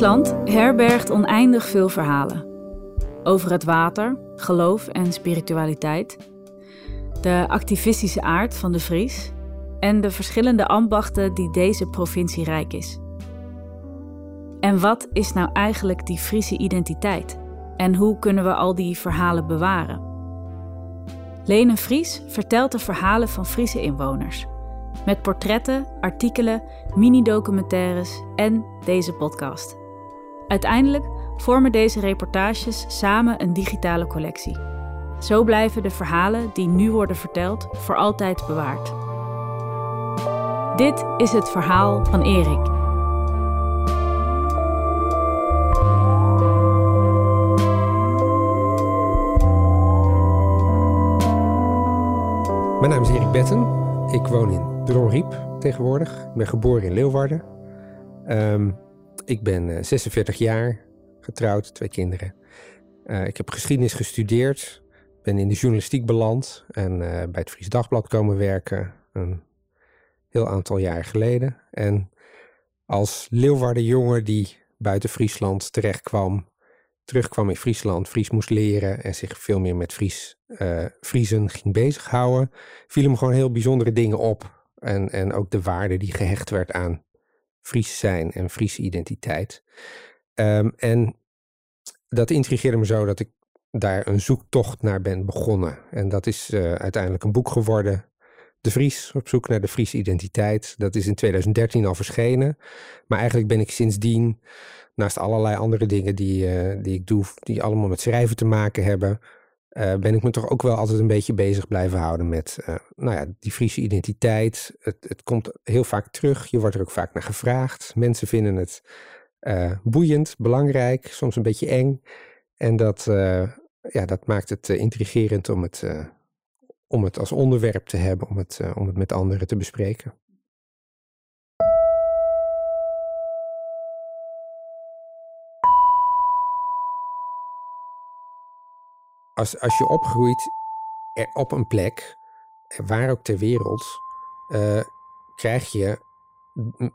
Friesland herbergt oneindig veel verhalen. Over het water, geloof en spiritualiteit. De activistische aard van de Fries. En de verschillende ambachten die deze provincie rijk is. En wat is nou eigenlijk die Friese identiteit? En hoe kunnen we al die verhalen bewaren? Lene Fries vertelt de verhalen van Friese inwoners. Met portretten, artikelen, mini-documentaires en deze podcast. Uiteindelijk vormen deze reportages samen een digitale collectie. Zo blijven de verhalen die nu worden verteld voor altijd bewaard. Dit is het verhaal van Erik. Mijn naam is Erik Betten. Ik woon in Dronriep tegenwoordig. Ik ben geboren in Leeuwarden. Um, ik ben 46 eh, jaar, getrouwd, twee kinderen. Uh, ik heb geschiedenis gestudeerd, ben in de journalistiek beland en uh, bij het Fries Dagblad komen werken een heel aantal jaar geleden. En als Leeuwarden jongen die buiten Friesland terechtkwam, terugkwam in Friesland, Fries moest leren en zich veel meer met Fries, uh, Friesen ging bezighouden, viel hem gewoon heel bijzondere dingen op. En, en ook de waarde die gehecht werd aan Fries zijn en Friese identiteit. Um, en dat intrigeerde me zo dat ik daar een zoektocht naar ben begonnen. En dat is uh, uiteindelijk een boek geworden. De Fries, op zoek naar de Friese identiteit. Dat is in 2013 al verschenen. Maar eigenlijk ben ik sindsdien, naast allerlei andere dingen die, uh, die ik doe, die allemaal met schrijven te maken hebben, uh, ben ik me toch ook wel altijd een beetje bezig blijven houden met uh, nou ja, die Friese identiteit. Het, het, komt heel vaak terug, je wordt er ook vaak naar gevraagd. Mensen vinden het uh, boeiend, belangrijk, soms een beetje eng. En dat, ja, dat maakt het intrigerend om het, om het als onderwerp te hebben, om het, om het met anderen te bespreken. Als, als je opgroeit op een plek, waar ook ter wereld, uh, krijg je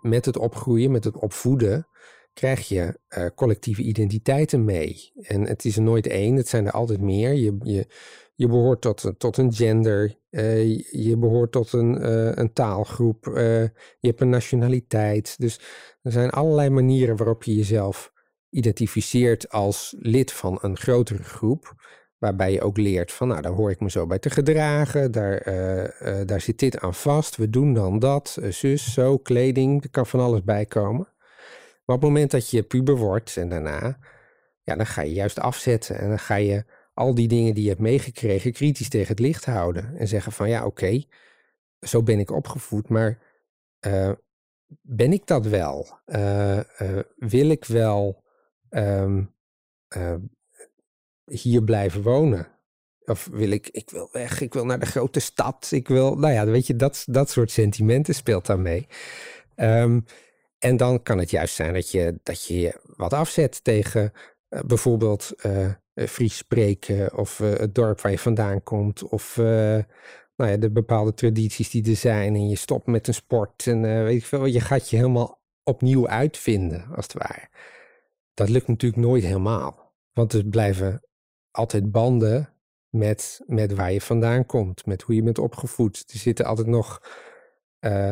met het opgroeien, met het opvoeden, krijg je collectieve identiteiten mee. En het is er nooit één, het zijn er altijd meer. Je, je, je behoort tot, tot een gender, je behoort tot een, een taalgroep, je hebt een nationaliteit. Dus er zijn allerlei manieren waarop je jezelf identificeert als lid van een grotere groep. Waarbij je ook leert van, nou, daar hoor ik me zo bij te gedragen. Daar, uh, uh, daar zit dit aan vast. We doen dan dat. Uh, zus, zo, kleding. Er kan van alles bij komen. Maar op het moment dat je puber wordt en daarna, ja, dan ga je juist afzetten. En dan ga je al die dingen die je hebt meegekregen kritisch tegen het licht houden. En zeggen van, ja, oké, zo ben ik opgevoed, maar ben ik dat wel? wil ik wel... Um, hier blijven wonen? Of wil ik, ik wil weg, ik wil naar de grote stad, ik wil, nou ja, weet je, dat, dat soort sentimenten speelt daar mee. Um, en dan kan het juist zijn dat je dat je wat afzet tegen uh, bijvoorbeeld uh, Fries spreken of het dorp waar je vandaan komt of nou ja, de bepaalde tradities die er zijn en je stopt met een sport en weet ik veel, je gaat je helemaal opnieuw uitvinden als het ware. Dat lukt natuurlijk nooit helemaal, want er blijven altijd banden met, met waar je vandaan komt, met hoe je bent opgevoed. Er zitten altijd nog. Uh,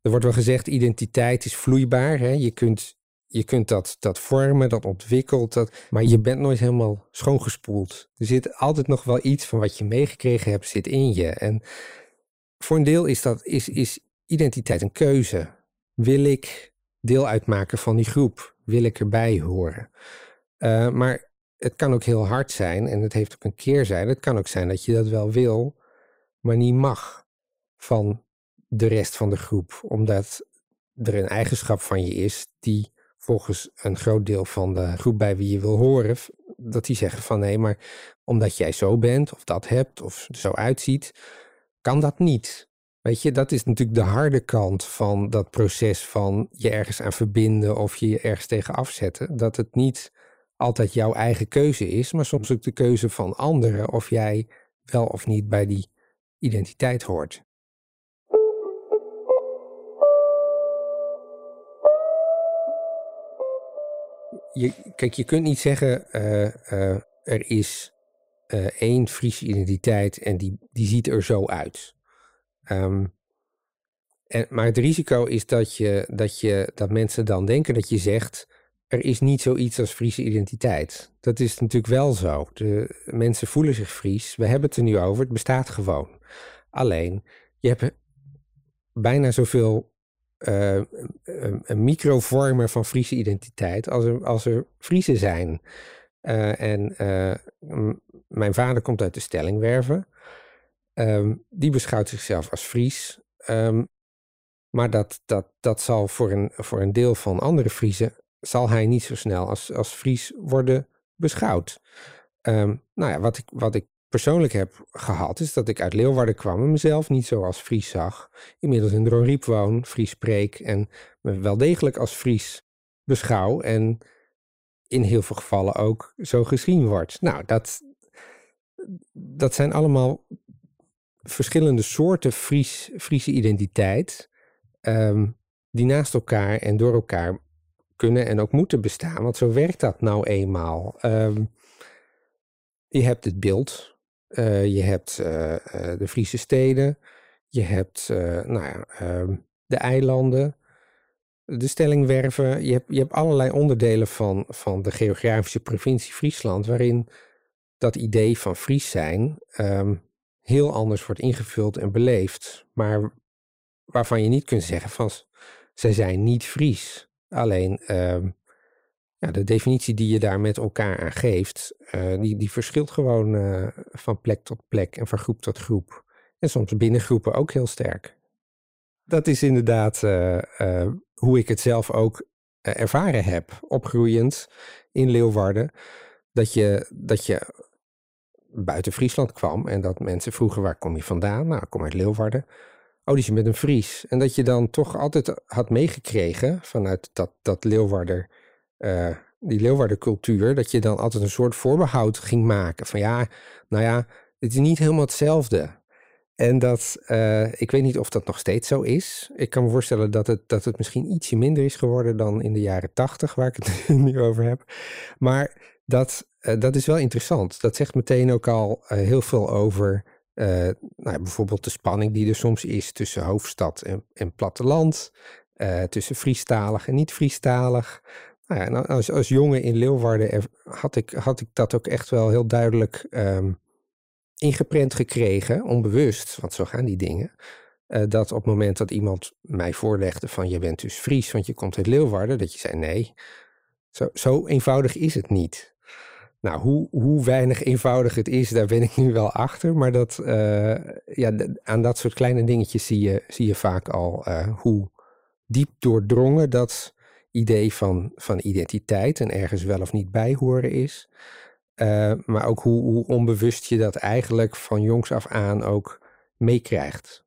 er wordt wel gezegd, identiteit is vloeibaar. Hè? Je kunt, je kunt dat, dat vormen, dat ontwikkelt, dat, maar je bent nooit helemaal schoongespoeld. Er zit altijd nog wel iets van wat je meegekregen hebt, zit in je. En voor een deel is, dat, is, is identiteit een keuze. Wil ik deel uitmaken van die groep? Wil ik erbij horen? Uh, maar het kan ook heel hard zijn en het heeft ook een keerzijde. Het kan ook zijn dat je dat wel wil, maar niet mag van de rest van de groep, omdat er een eigenschap van je is die volgens een groot deel van de groep bij wie je wil horen, dat die zeggen van nee, maar omdat jij zo bent of dat hebt of zo uitziet, kan dat niet. Weet je, dat is natuurlijk de harde kant van dat proces van je ergens aan verbinden of je je ergens tegen afzetten. Dat het niet altijd jouw eigen keuze is, maar soms ook de keuze van anderen of jij wel of niet bij die identiteit hoort. je, kijk, je kunt niet zeggen er is één Friese identiteit en die, die ziet er zo uit. Um, en, maar het risico is dat, je, dat, je, dat mensen dan denken dat je zegt er is niet zoiets als Friese identiteit. Dat is natuurlijk wel zo. De mensen voelen zich Fries. We hebben het er nu over. Het bestaat gewoon. Alleen, je hebt bijna zoveel uh, microvormen van Friese identiteit als er, als er Friese zijn. Uh, en uh, mijn vader komt uit de Stellingwerven. Um, die beschouwt zichzelf als Fries. Um, maar dat, dat, dat zal voor een, voor een deel van andere Friesen zal hij niet zo snel als, als Fries worden beschouwd. Um, nou ja, wat ik, wat ik persoonlijk heb gehad, is dat ik uit Leeuwarden kwam en mezelf niet zo als Fries zag. Inmiddels in Dronriep woon, Fries spreek en me wel degelijk als Fries beschouw en in heel veel gevallen ook zo gezien wordt. Nou, dat, dat zijn allemaal verschillende soorten Fries, Friese identiteit, um, die naast elkaar en door elkaar kunnen en ook moeten bestaan. Want zo werkt dat nou eenmaal. Um, je hebt het beeld, uh, je hebt uh, uh, de Friese steden, je hebt nou ja, um, de eilanden, de stellingwerven. Je hebt, je hebt allerlei onderdelen van, van de geografische provincie Friesland, waarin dat idee van Fries zijn um, heel anders wordt ingevuld en beleefd. Maar waarvan je niet kunt zeggen van zij zijn niet Fries. Alleen uh, ja, de definitie die je daar met elkaar aan geeft, uh, die, die verschilt gewoon uh, van plek tot plek en van groep tot groep. En soms binnen groepen ook heel sterk. Dat is inderdaad uh, hoe ik het zelf ook ervaren heb, opgroeiend in Leeuwarden. Dat je, dat je buiten Friesland kwam en dat mensen vroegen waar kom je vandaan? Nou, ik kom uit Leeuwarden. Is met een Fries. En dat je dan toch altijd had meegekregen vanuit dat, dat Leeuwarder, uh, die Leeuwarder cultuur, dat je dan altijd een soort voorbehoud ging maken. Van ja, nou ja, het is niet helemaal hetzelfde. En dat, uh, ik weet niet of dat nog steeds zo is. Ik kan me voorstellen dat het, dat het misschien ietsje minder is geworden dan in de jaren tachtig, waar ik het nu over heb. Maar dat, uh, dat is wel interessant. Dat zegt meteen ook al heel veel over uh, nou, bijvoorbeeld de spanning die er soms is tussen hoofdstad en, en platteland, uh, tussen Friestalig en niet-Friestalig. Nou ja, als, als jongen in Leeuwarden had ik, had ik dat ook echt wel heel duidelijk um, ingeprent gekregen, onbewust, want zo gaan die dingen. Uh, dat op het moment dat iemand mij voorlegde van je bent dus Fries, want je komt uit Leeuwarden, dat je zei nee, zo, zo eenvoudig is het niet. Nou, hoe, hoe weinig eenvoudig het is, daar ben ik nu wel achter. Maar dat, uh, ja, aan dat soort kleine dingetjes zie je, zie je vaak al uh, hoe diep doordrongen dat idee van, van identiteit en ergens wel of niet bij horen is. Uh, maar ook hoe, hoe onbewust je dat eigenlijk van jongs af aan ook meekrijgt.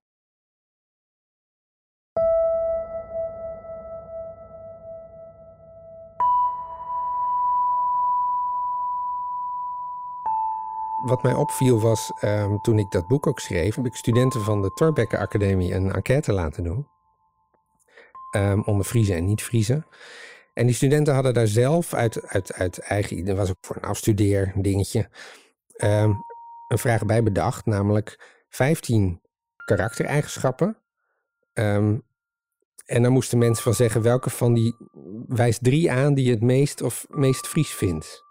Wat mij opviel was, um, toen ik dat boek ook schreef, heb ik studenten van de Thorbecke Academie een enquête laten doen. Um, onder Friese en niet-Friese. En die studenten hadden daar zelf uit, uit, uit eigen, dat was ook voor een afstudeer dingetje, um, een vraag bij bedacht, namelijk 15 karaktereigenschappen. En dan moesten mensen van zeggen welke van die wijst drie aan die je het meest of meest Fries vindt.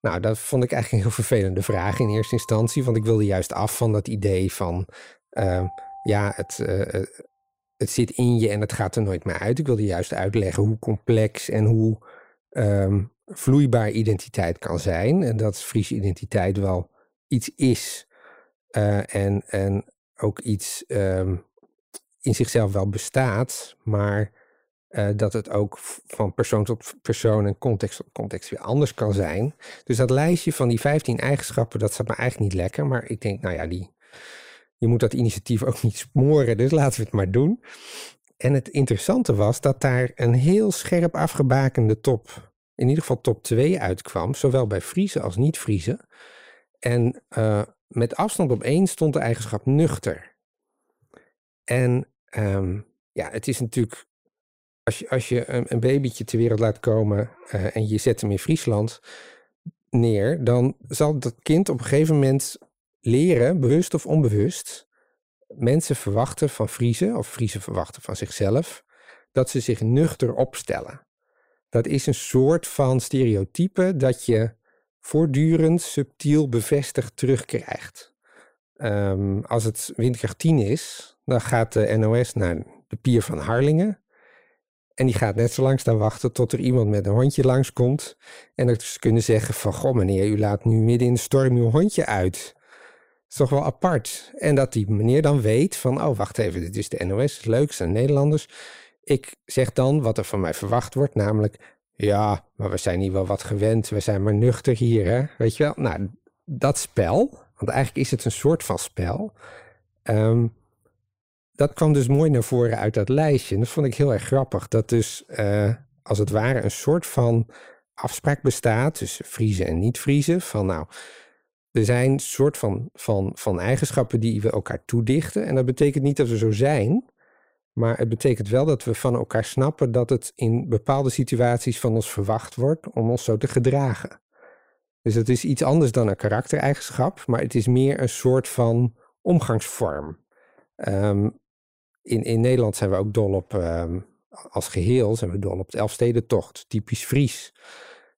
Nou, dat vond ik eigenlijk een heel vervelende vraag in eerste instantie, want ik wilde juist af van dat idee van, uh, ja, het, uh, het zit in je en het gaat er nooit meer uit. Ik wilde juist uitleggen hoe complex en hoe um, vloeibaar identiteit kan zijn. En dat Friese identiteit wel iets is uh, en, en ook iets um, in zichzelf wel bestaat, maar uh, dat het ook van persoon tot persoon en context tot context weer anders kan zijn. Dus dat lijstje van die 15 eigenschappen, dat zat me eigenlijk niet lekker. Maar ik denk, nou ja, die, je moet dat initiatief ook niet smoren, dus laten we het maar doen. En het interessante was dat daar een heel scherp afgebakende top, in ieder geval top 2 uitkwam, zowel bij Friese als niet-Friese. En uh, met afstand op één stond de eigenschap nuchter. En um, ja, het is natuurlijk als je, een, een babytje ter wereld laat komen eh, en je zet hem in Friesland neer, dan zal dat kind op een gegeven moment leren, bewust of onbewust, mensen verwachten van Friese, of Friese verwachten van zichzelf, dat ze zich nuchter opstellen. Dat is een soort van stereotype dat je voortdurend subtiel bevestigd terugkrijgt. Um, als het windkracht 10 is, dan gaat de NOS naar de pier van Harlingen. En die gaat net zo lang staan wachten tot er iemand met een hondje langskomt. En dat ze kunnen zeggen van, goh meneer, u laat nu midden in de storm uw hondje uit. Dat is toch wel apart. En dat die meneer dan weet van, oh wacht even, dit is de NOS, het leuk, zijn Nederlanders. Ik zeg dan wat er van mij verwacht wordt, namelijk, ja, maar we zijn hier wel wat gewend, we zijn maar nuchter hier, hè? Weet je wel? Nou, dat spel, want eigenlijk is het een soort van spel. Um, dat kwam dus mooi naar voren uit dat lijstje. En dat vond ik heel erg grappig. Dat dus uh, als het ware een soort van afspraak bestaat tussen vriezen en niet-vriezen. Van nou, er zijn soort van, van, van eigenschappen die we elkaar toedichten. En dat betekent niet dat we zo zijn. Maar het betekent wel dat we van elkaar snappen dat het in bepaalde situaties van ons verwacht wordt om ons zo te gedragen. Dus het is iets anders dan een karaktereigenschap, maar het is meer een soort van omgangsvorm. Um, in, in Nederland zijn we ook dol op, um, als geheel, zijn we dol op de Elfstedentocht, typisch Fries.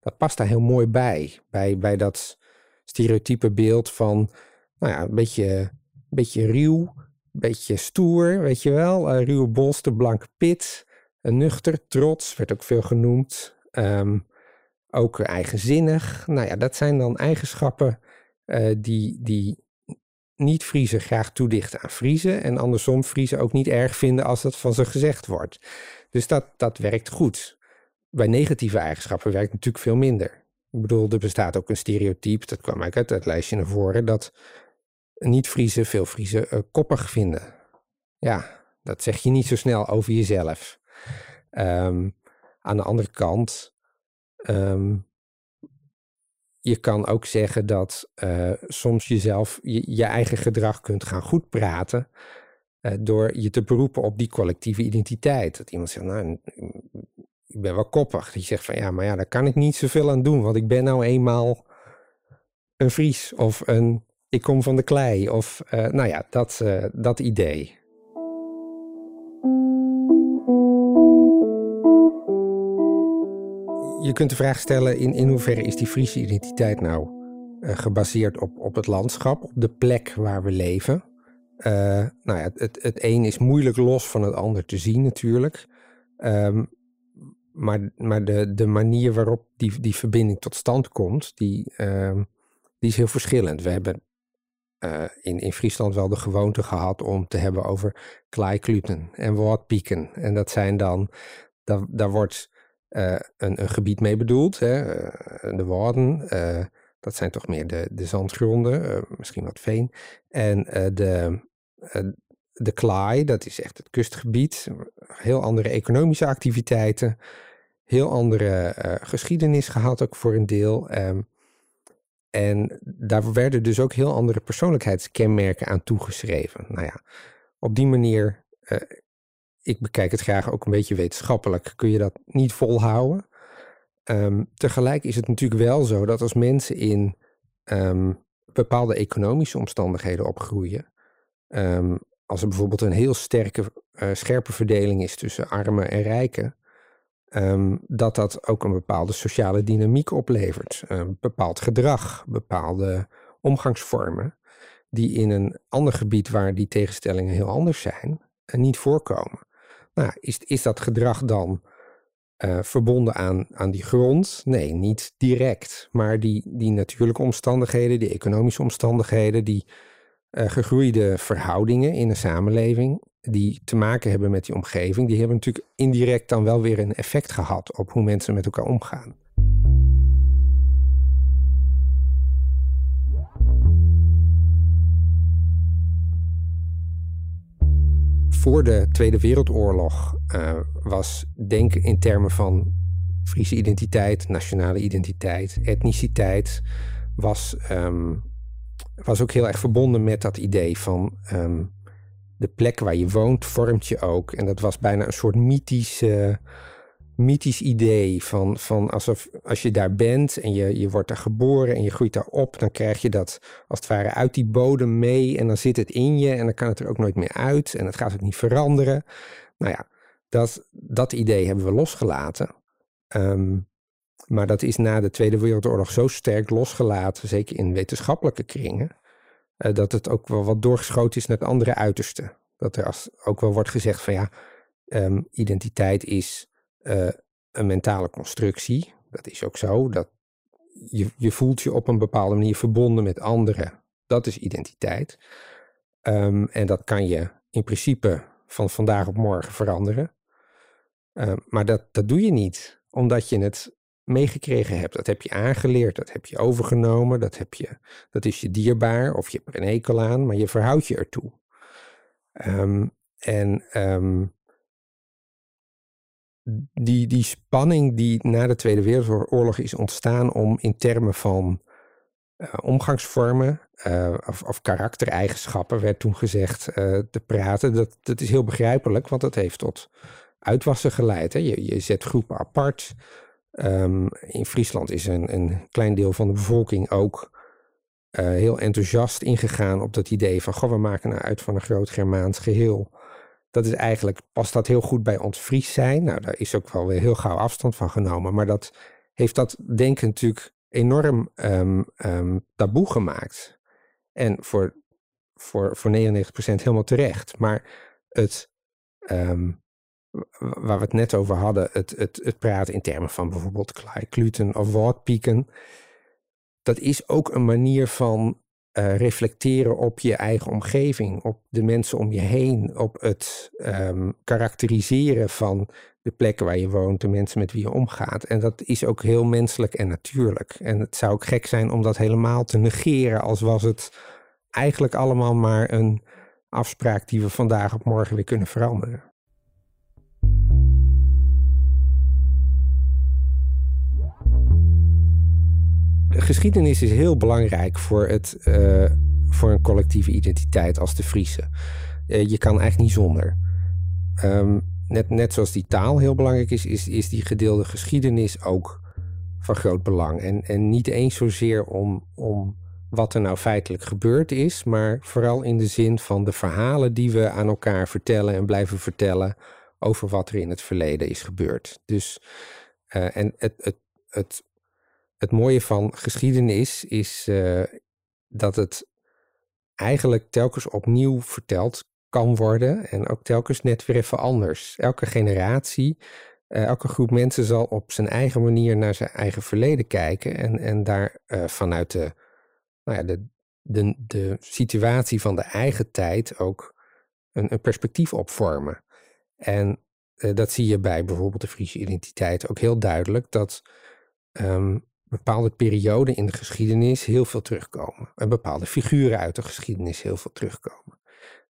Dat past daar heel mooi bij, bij, bij dat stereotype beeld van, nou ja, een beetje, beetje ruw, een beetje stoer, weet je wel. Uh, ruwe bolster, blanke pit, uh, nuchter, trots, werd ook veel genoemd. Um, ook eigenzinnig. Nou ja, dat zijn dan eigenschappen uh, die, die niet-Vriezen graag toedichten aan Vriezen. En andersom Vriezen ook niet erg vinden als dat van ze gezegd wordt. Dus dat, dat werkt goed. Bij negatieve eigenschappen werkt natuurlijk veel minder. Ik bedoel, er bestaat ook een stereotype, dat kwam uit het lijstje naar voren, dat niet-Vriezen veel Vriezen uh, koppig vinden. Ja, dat zeg je niet zo snel over jezelf. Um, aan de andere kant, um, je kan ook zeggen dat uh, soms jezelf je, eigen gedrag kunt gaan goed praten. Uh, door je te beroepen op die collectieve identiteit. Dat iemand zegt, nou, ik ben wel koppig. Dat je zegt van ja, maar ja, daar kan ik niet zoveel aan doen. Want ik ben nou eenmaal een Fries of een ik kom van de klei. Of uh, nou ja, dat, dat idee. Je kunt de vraag stellen in, in hoeverre is die Friese identiteit nou uh, gebaseerd op, op het landschap, op de plek waar we leven. Uh, nou ja, het, het een is moeilijk los van het ander te zien natuurlijk. Um, maar maar de, de manier waarop die, die verbinding tot stand komt, die, um, die is heel verschillend. We hebben uh, in, in Friesland wel de gewoonte gehad om te hebben over klaaikluten en woordpieken. En dat zijn dan, daar wordt uh, een, een, gebied mee bedoeld. Hè? Uh, de Warden, uh, dat zijn toch meer de, de zandgronden, misschien wat veen. En de, de Klaai, dat is echt het kustgebied. Heel andere economische activiteiten. Heel andere geschiedenis gehad ook voor een deel. Um, en daar werden dus ook heel andere persoonlijkheidskenmerken aan toegeschreven. Nou ja, op die manier ik bekijk het graag ook een beetje wetenschappelijk, kun je dat niet volhouden. Um, tegelijk is het natuurlijk wel zo dat als mensen in um, bepaalde economische omstandigheden opgroeien, um, als er bijvoorbeeld een heel sterke, uh, scherpe verdeling is tussen armen en rijken, dat dat ook een bepaalde sociale dynamiek oplevert, bepaald gedrag, bepaalde omgangsvormen, die in een ander gebied waar die tegenstellingen heel anders zijn, uh, niet voorkomen. Nou, is, is dat gedrag dan uh, verbonden aan, aan die grond? Nee, niet direct. Maar die, die natuurlijke omstandigheden, die economische omstandigheden, die uh, gegroeide verhoudingen in een samenleving, die te maken hebben met die omgeving, die hebben natuurlijk indirect dan wel weer een effect gehad op hoe mensen met elkaar omgaan. Voor de Tweede Wereldoorlog uh, was denken in termen van Friese identiteit, nationale identiteit, etniciteit, was, um, was ook heel erg verbonden met dat idee van um, de plek waar je woont vormt je ook. En dat was bijna een soort mythisch, mythisch idee van, van alsof als je daar bent en je, je wordt daar geboren en je groeit daar op, dan krijg je dat als het ware uit die bodem mee en dan zit het in je en dan kan het er ook nooit meer uit en het gaat ook niet veranderen. Nou ja, dat, dat idee hebben we losgelaten. Ehm, maar dat is na de Tweede Wereldoorlog zo sterk losgelaten, zeker in wetenschappelijke kringen, uh, dat het ook wel wat doorgeschoten is naar het andere uiterste. Dat er als, ook wel wordt gezegd van ja, ehm, identiteit is uh, een mentale constructie. Dat is ook zo. Dat je, je voelt je op een bepaalde manier verbonden met anderen. Dat is identiteit. Um, en dat kan je in principe van vandaag op morgen veranderen. Uh, maar dat, dat doe je niet, omdat je het meegekregen hebt. Dat heb je aangeleerd, dat heb je overgenomen, dat, heb je, dat is je dierbaar of je hebt er een hekel aan, maar je verhoudt je ertoe. Um, en die, die spanning die na de Tweede Wereldoorlog is ontstaan om in termen van uh, omgangsvormen uh, of, of, karaktereigenschappen, werd toen gezegd, uh, te praten, dat, dat is heel begrijpelijk, want dat heeft tot uitwassen geleid. Hè? Je, je zet groepen apart. Um, in Friesland is een, een klein deel van de bevolking ook heel enthousiast ingegaan op dat idee van, goh, we maken nou uit van een groot Germaans geheel. Dat is eigenlijk, past dat heel goed bij ons Fries zijn. Nou, daar is ook wel weer heel gauw afstand van genomen. Maar dat heeft dat denken natuurlijk enorm um, um, taboe gemaakt. En voor, voor, voor 99% helemaal terecht. Maar het, um, waar we het net over hadden, het, het, het praten in termen van bijvoorbeeld kluten of woordpieken. Dat is ook een manier van uh, reflecteren op je eigen omgeving, op de mensen om je heen, op het um, karakteriseren van de plekken waar je woont, de mensen met wie je omgaat. En dat is ook heel menselijk en natuurlijk. En het zou ook gek zijn om dat helemaal te negeren als was het eigenlijk allemaal maar een afspraak die we vandaag op morgen weer kunnen veranderen. Geschiedenis is heel belangrijk voor, het, uh, voor een collectieve identiteit als de Friese. Uh, je kan eigenlijk niet zonder. Um, net, net zoals die taal heel belangrijk is, is, is die gedeelde geschiedenis ook van groot belang. En, en niet eens zozeer om, om wat er nou feitelijk gebeurd is, maar vooral in de zin van de verhalen die we aan elkaar vertellen en blijven vertellen over wat er in het verleden is gebeurd. Dus, uh, en het, het, het het mooie van geschiedenis is uh, dat het eigenlijk telkens opnieuw verteld kan worden en ook telkens net weer even anders. Elke generatie, uh, elke groep mensen zal op zijn eigen manier naar zijn eigen verleden kijken en, en daar uh, vanuit de, nou ja, de, de, de situatie van de eigen tijd ook een, perspectief op vormen. En dat zie je bij bijvoorbeeld de Friese identiteit ook heel duidelijk, dat um, bepaalde perioden in de geschiedenis heel veel terugkomen. En bepaalde figuren uit de geschiedenis heel veel terugkomen.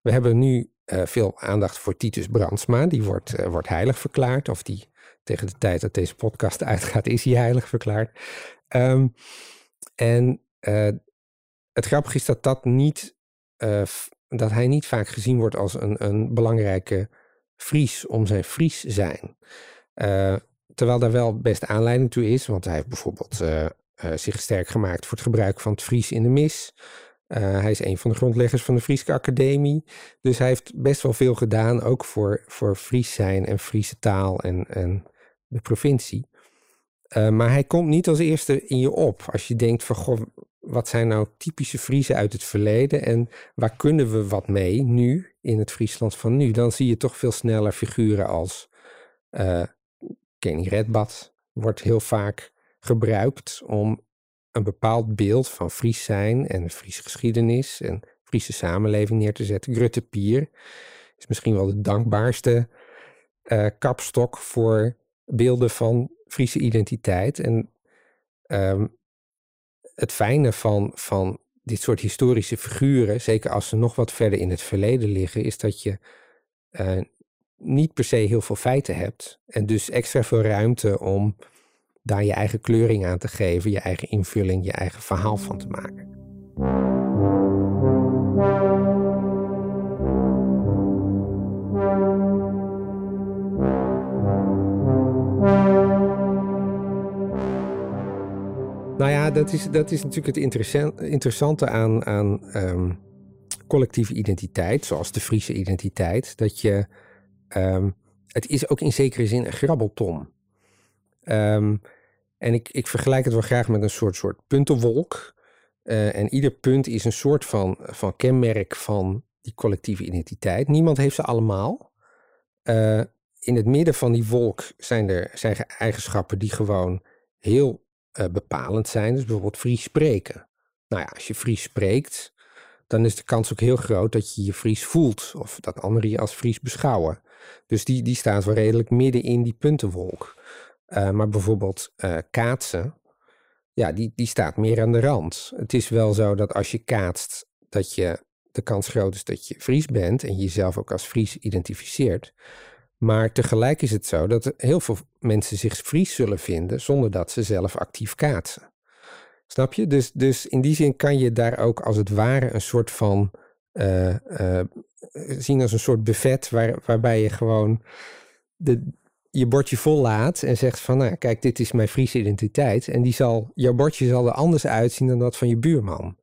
We hebben nu uh, veel aandacht voor Titus Brandsma. Die wordt, uh, wordt heilig verklaard. Of die tegen de tijd dat deze podcast uitgaat, is hij heilig verklaard. Um, en uh, het grappige is dat, dat, niet, dat hij niet vaak gezien wordt als een, een belangrijke Fries om zijn Fries zijn. Terwijl daar wel best aanleiding toe is, want hij heeft bijvoorbeeld uh, uh, zich sterk gemaakt voor het gebruik van het Fries in de mis. Uh, hij is een van de grondleggers van de Friese Academie. Dus hij heeft best wel veel gedaan, ook voor, voor Fries zijn en Friese taal en, en de provincie. maar hij komt niet als eerste in je op. Als je denkt van, goh, wat zijn nou typische Friese uit het verleden en waar kunnen we wat mee nu in het Friesland van nu? Dan zie je toch veel sneller figuren als Kenny Redbad wordt heel vaak gebruikt om een bepaald beeld van Fries zijn en Friese geschiedenis en Friese samenleving neer te zetten. Grutte Pier is misschien wel de dankbaarste uh, kapstok voor beelden van Friese identiteit. En um, het fijne van, van dit soort historische figuren, zeker als ze nog wat verder in het verleden liggen, is dat je uh, niet per se heel veel feiten hebt. En dus extra veel ruimte om daar je eigen kleuring aan te geven, je eigen invulling, je eigen verhaal van te maken. Nou ja, dat is, dat is natuurlijk het interessante aan, aan ehm, collectieve identiteit, zoals de Friese identiteit. Dat je ehm, het is ook in zekere zin een grabbelton. Um, en ik, ik vergelijk het wel graag met een soort, soort puntenwolk. Uh, en ieder punt is een soort van, van kenmerk van die collectieve identiteit. Niemand heeft ze allemaal. Uh, in het midden van die wolk zijn er zijn eigenschappen die gewoon heel uh, bepalend zijn. Dus bijvoorbeeld Fries spreken. Nou ja, als je Fries spreekt, dan is de kans ook heel groot dat je je Fries voelt. Of dat anderen je als Fries beschouwen. Dus die, die staat wel redelijk midden in die puntenwolk. Uh, maar bijvoorbeeld uh, kaatsen, ja, die, die staat meer aan de rand. Het is wel zo dat als je kaatst, dat je de kans groot is dat je Fries bent en jezelf ook als Fries identificeert. Maar tegelijk is het zo dat heel veel mensen zich Fries zullen vinden zonder dat ze zelf actief kaatsen. Snap je? Dus, dus in die zin kan je daar ook als het ware een soort van uh, uh, zien als een soort buffet waar, waarbij je gewoon de, je bordje vol laat en zegt van nou kijk, dit is mijn Friese identiteit. En die zal, jouw bordje zal er anders uitzien dan dat van je buurman.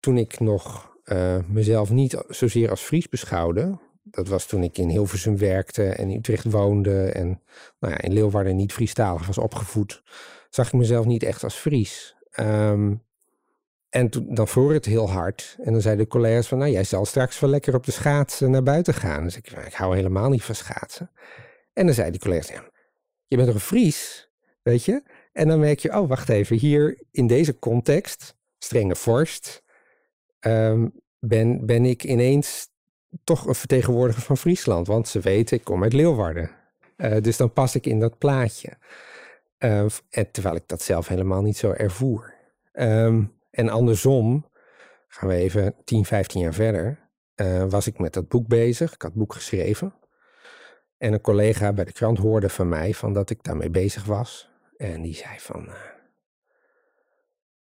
Toen ik nog uh, mezelf niet zozeer als Fries beschouwde, dat was toen ik in Hilversum werkte en in Utrecht woonde en nou ja, in Leeuwarden niet Friestalig was opgevoed, zag ik mezelf niet echt als Fries. Um, en toen, dan vroor het heel hard. En dan zeiden de collega's van, nou jij zal straks wel lekker op de schaatsen naar buiten gaan. Dus ik, ik hou helemaal niet van schaatsen. En dan zei die collega's, je bent toch een Fries, weet je? En dan merk je, oh wacht even, hier in deze context, strenge vorst, um, ben, ben ik ineens toch een vertegenwoordiger van Friesland. Want ze weten, ik kom uit Leeuwarden. Uh, dus dan pas ik in dat plaatje. Uh, en terwijl ik dat zelf helemaal niet zo ervoer. Um, en andersom, gaan we even 10, 15 jaar verder, uh, was ik met dat boek bezig. Ik had het boek geschreven. En een collega bij de krant hoorde van mij van dat ik daarmee bezig was. En die zei van, uh,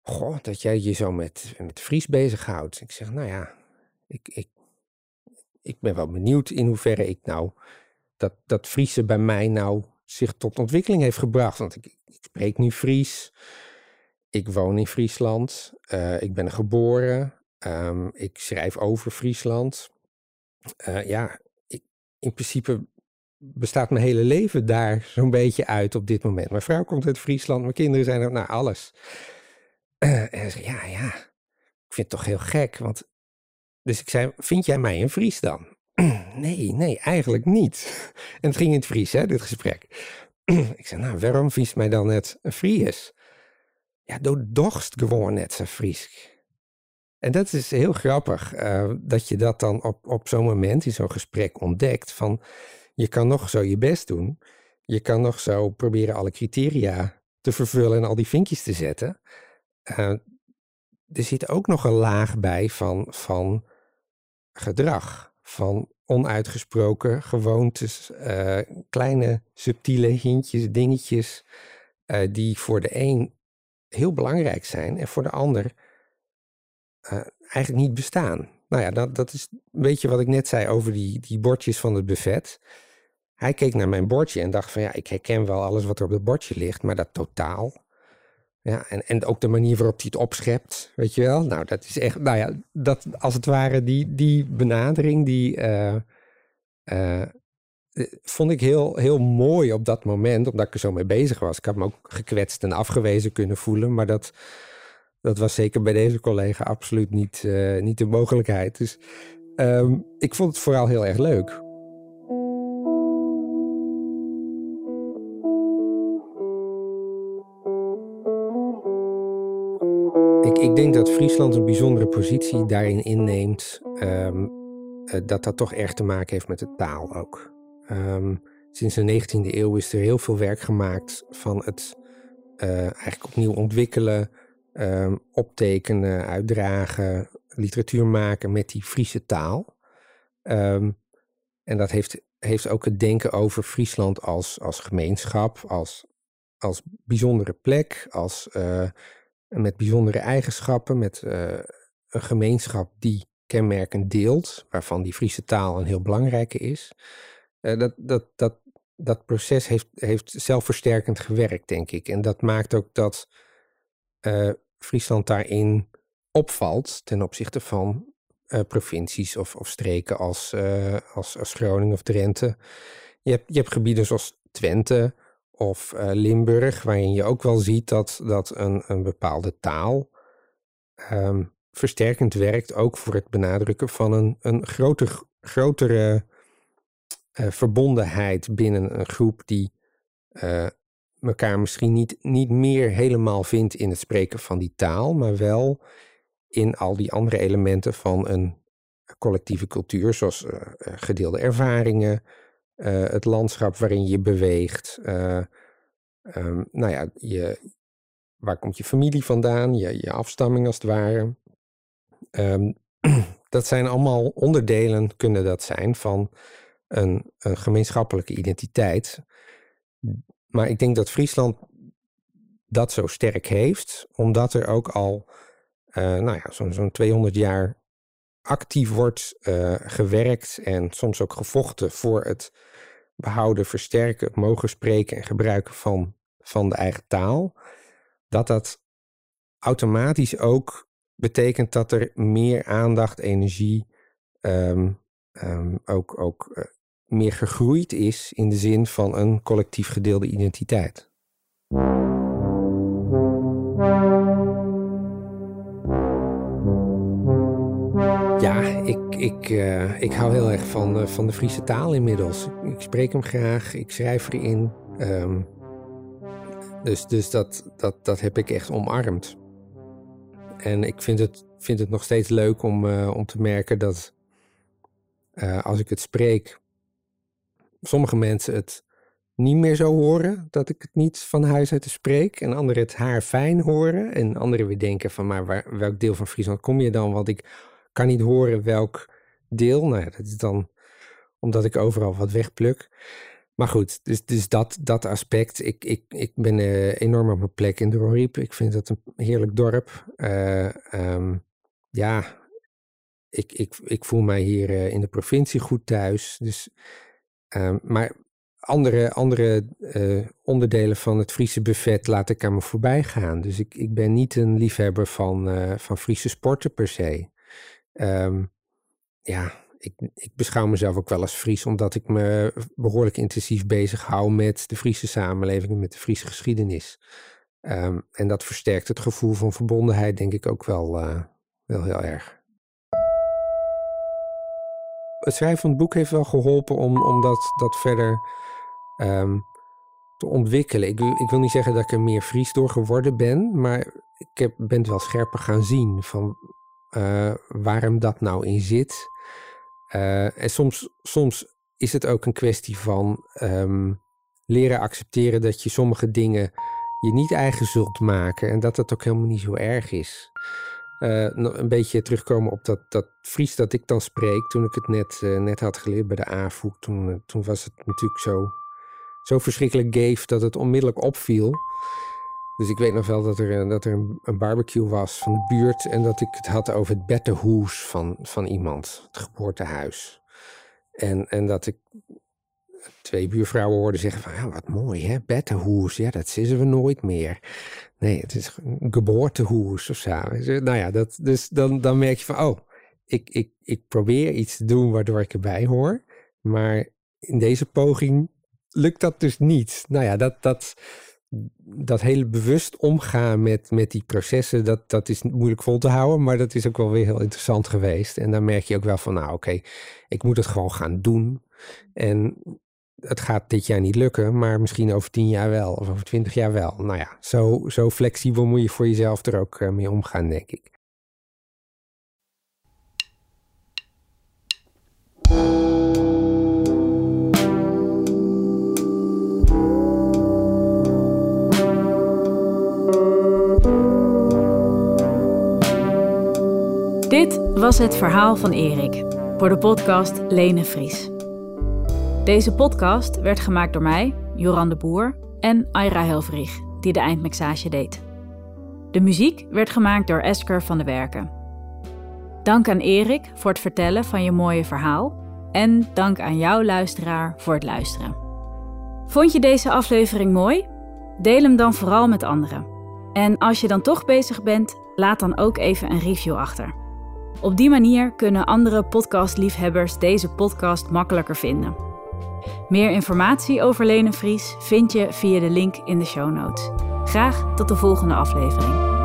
goh, dat jij je zo met, met Fries bezighoudt. Ik zeg, nou ja, ik, ik, ik ben wel benieuwd in hoeverre ik nou, dat, dat Friese bij mij nou zich tot ontwikkeling heeft gebracht. Want ik, ik spreek nu Fries. Ik woon in Friesland. Uh, ik ben geboren. Um, ik schrijf over Friesland. Uh, ja, ik, in principe bestaat mijn hele leven daar zo'n beetje uit op dit moment. Mijn vrouw komt uit Friesland, mijn kinderen zijn er, nou alles. Uh, en zei, ja, ja, ik vind het toch heel gek, want... Dus ik zei, vind jij mij een Fries dan? nee, nee, eigenlijk niet. En het ging in het Fries, hè, dit gesprek. ik zei, nou, waarom vies mij dan net een Fries? Ja, door gewoon net zo Fries. En dat is heel grappig, uh, dat je dat dan op, op zo'n moment in zo'n gesprek ontdekt. Van, je kan nog zo je best doen. Je kan nog zo proberen alle criteria te vervullen en al die vinkjes te zetten. Uh, er zit ook nog een laag bij van, van gedrag. Van onuitgesproken gewoontes, uh, kleine subtiele hintjes, dingetjes, die voor de een heel belangrijk zijn en voor de ander eigenlijk niet bestaan. Nou ja, dat, dat is een beetje wat ik net zei over die, die bordjes van het buffet. Hij keek naar mijn bordje en dacht van ja, ik herken wel alles wat er op het bordje ligt, maar dat totaal. Ja, en, en ook de manier waarop hij het opschept, weet je wel. Nou, dat is echt, nou ja, dat als het ware die, die benadering, die uh, uh, vond ik heel, heel mooi op dat moment, omdat ik er zo mee bezig was. Ik had me ook gekwetst en afgewezen kunnen voelen, maar dat, dat was zeker bij deze collega absoluut niet, uh, niet de mogelijkheid. Dus um, ik vond het vooral heel erg leuk. Ik, ik denk dat Friesland een bijzondere positie daarin inneemt. Um, dat dat toch erg te maken heeft met de taal ook. Um, sinds de 19e eeuw is er heel veel werk gemaakt van het uh, eigenlijk opnieuw ontwikkelen, um, optekenen, uitdragen, literatuur maken met die Friese taal. Um, en dat heeft, heeft ook het denken over Friesland als, als gemeenschap, als, als bijzondere plek, als uh, met bijzondere eigenschappen, met uh, een gemeenschap die kenmerken deelt, waarvan die Friese taal een heel belangrijke is. Uh, dat, dat, dat, dat proces heeft, heeft zelfversterkend gewerkt, denk ik. En dat maakt ook dat uh, Friesland daarin opvalt ten opzichte van uh, provincies of, of, streken als, als, als, Groningen of Drenthe. Je hebt, je hebt gebieden zoals Twente of Limburg, waarin je ook wel ziet dat, dat een, een bepaalde taal um, versterkend werkt, ook voor het benadrukken van een, een groter, grotere verbondenheid binnen een groep die elkaar misschien niet, niet meer helemaal vindt in het spreken van die taal, maar wel in al die andere elementen van een collectieve cultuur, zoals uh, gedeelde ervaringen, het landschap waarin je beweegt. Um, nou ja, je, waar komt je familie vandaan, je, je afstamming als het ware. Um, dat zijn allemaal onderdelen, kunnen dat zijn, van een, een gemeenschappelijke identiteit maar ik denk dat Friesland dat zo sterk heeft, omdat er ook al uh, nou ja, zo'n zo 200 jaar actief wordt uh, gewerkt en soms ook gevochten voor het behouden, versterken, mogen spreken en gebruiken van, van de eigen taal. Dat dat automatisch ook betekent dat er meer aandacht, energie, um, um, ook, ook uh, meer gegroeid is in de zin van een collectief gedeelde identiteit. Ja, ik, ik, uh, ik hou heel erg van, uh, van de Friese taal inmiddels. Ik spreek hem graag, ik schrijf erin. Um, dus dus dat, dat, dat heb ik echt omarmd. En ik vind het, vind het nog steeds leuk om, uh, om te merken dat als ik het spreek, sommige mensen het niet meer zo horen dat ik het niet van huis uit spreek. En anderen het haar fijn horen. En anderen weer denken van, maar welk deel van Friesland kom je dan? Want ik kan niet horen welk deel. Nou ja, dat is dan omdat ik overal wat wegpluk. Maar goed, dus, dus dat, dat aspect. Ik, ik, ik ben uh, enorm op mijn plek in de Roriep. Ik vind dat een heerlijk dorp. Uh, um, ja, ik, ik, ik voel mij hier uh, in de provincie goed thuis. Dus Ehm, maar andere, andere uh, onderdelen van het Friese buffet laat ik aan me voorbij gaan. Dus ik, ik ben niet een liefhebber van, uh, van Friese sporten per se. Um, ja, ik, ik beschouw mezelf ook wel als Fries, omdat ik me behoorlijk intensief bezig hou met de Friese samenleving, met de Friese geschiedenis. Um, en dat versterkt het gevoel van verbondenheid, denk ik ook wel, uh, wel heel erg het schrijven van het boek heeft wel geholpen om, om dat, dat verder um, te ontwikkelen. Ik, ik wil niet zeggen dat ik er meer Fries door geworden ben, maar ik heb, ben wel scherper gaan zien van uh, waarom dat nou in zit. Uh, en soms, soms is het ook een kwestie van um, leren accepteren dat je sommige dingen je niet eigen zult maken en dat dat ook helemaal niet zo erg is. Uh, een beetje terugkomen op dat, dat Fries dat ik dan spreek. Toen ik het net, uh, net had geleerd bij de AVOEK. Toen, uh, toen was het natuurlijk zo, zo verschrikkelijk gave dat het onmiddellijk opviel. Dus ik weet nog wel dat er, dat er een, barbecue was van de buurt. En dat ik het had over het bettenhoes van, van iemand. Het geboortehuis. En, en dat ik twee buurvrouwen hoorde zeggen van... Ja, wat mooi hè, bettenhoes. Ja, dat zien we nooit meer. Nee, het is geboortehoes of zo. Nou ja, dat, dus dan, dan merk je van, oh, ik, ik, ik probeer iets te doen waardoor ik erbij hoor. Maar in deze poging lukt dat dus niet. Nou ja, dat, dat, dat hele bewust omgaan met, met die processen, dat, dat is moeilijk vol te houden. Maar dat is ook wel weer heel interessant geweest. En dan merk je ook wel van, nou oké, ik moet het gewoon gaan doen. En het gaat dit jaar niet lukken, maar misschien over tien jaar wel, of over twintig jaar wel. Nou ja, zo, zo flexibel moet je voor jezelf er ook eh, mee omgaan, denk ik. Dit was het verhaal van Erik voor de podcast Lene Vries. Deze podcast werd gemaakt door mij, Joran de Boer en Aira Helvrig, die de eindmixage deed. De muziek werd gemaakt door Esker van de Werken. Dank aan Erik voor het vertellen van je mooie verhaal en dank aan jou luisteraar voor het luisteren. Vond je deze aflevering mooi? Deel hem dan vooral met anderen. En als je dan toch bezig bent, laat dan ook even een review achter. Op die manier kunnen andere podcastliefhebbers deze podcast makkelijker vinden. Meer informatie over Lene Vries vind je via de link in de show notes. Graag tot de volgende aflevering.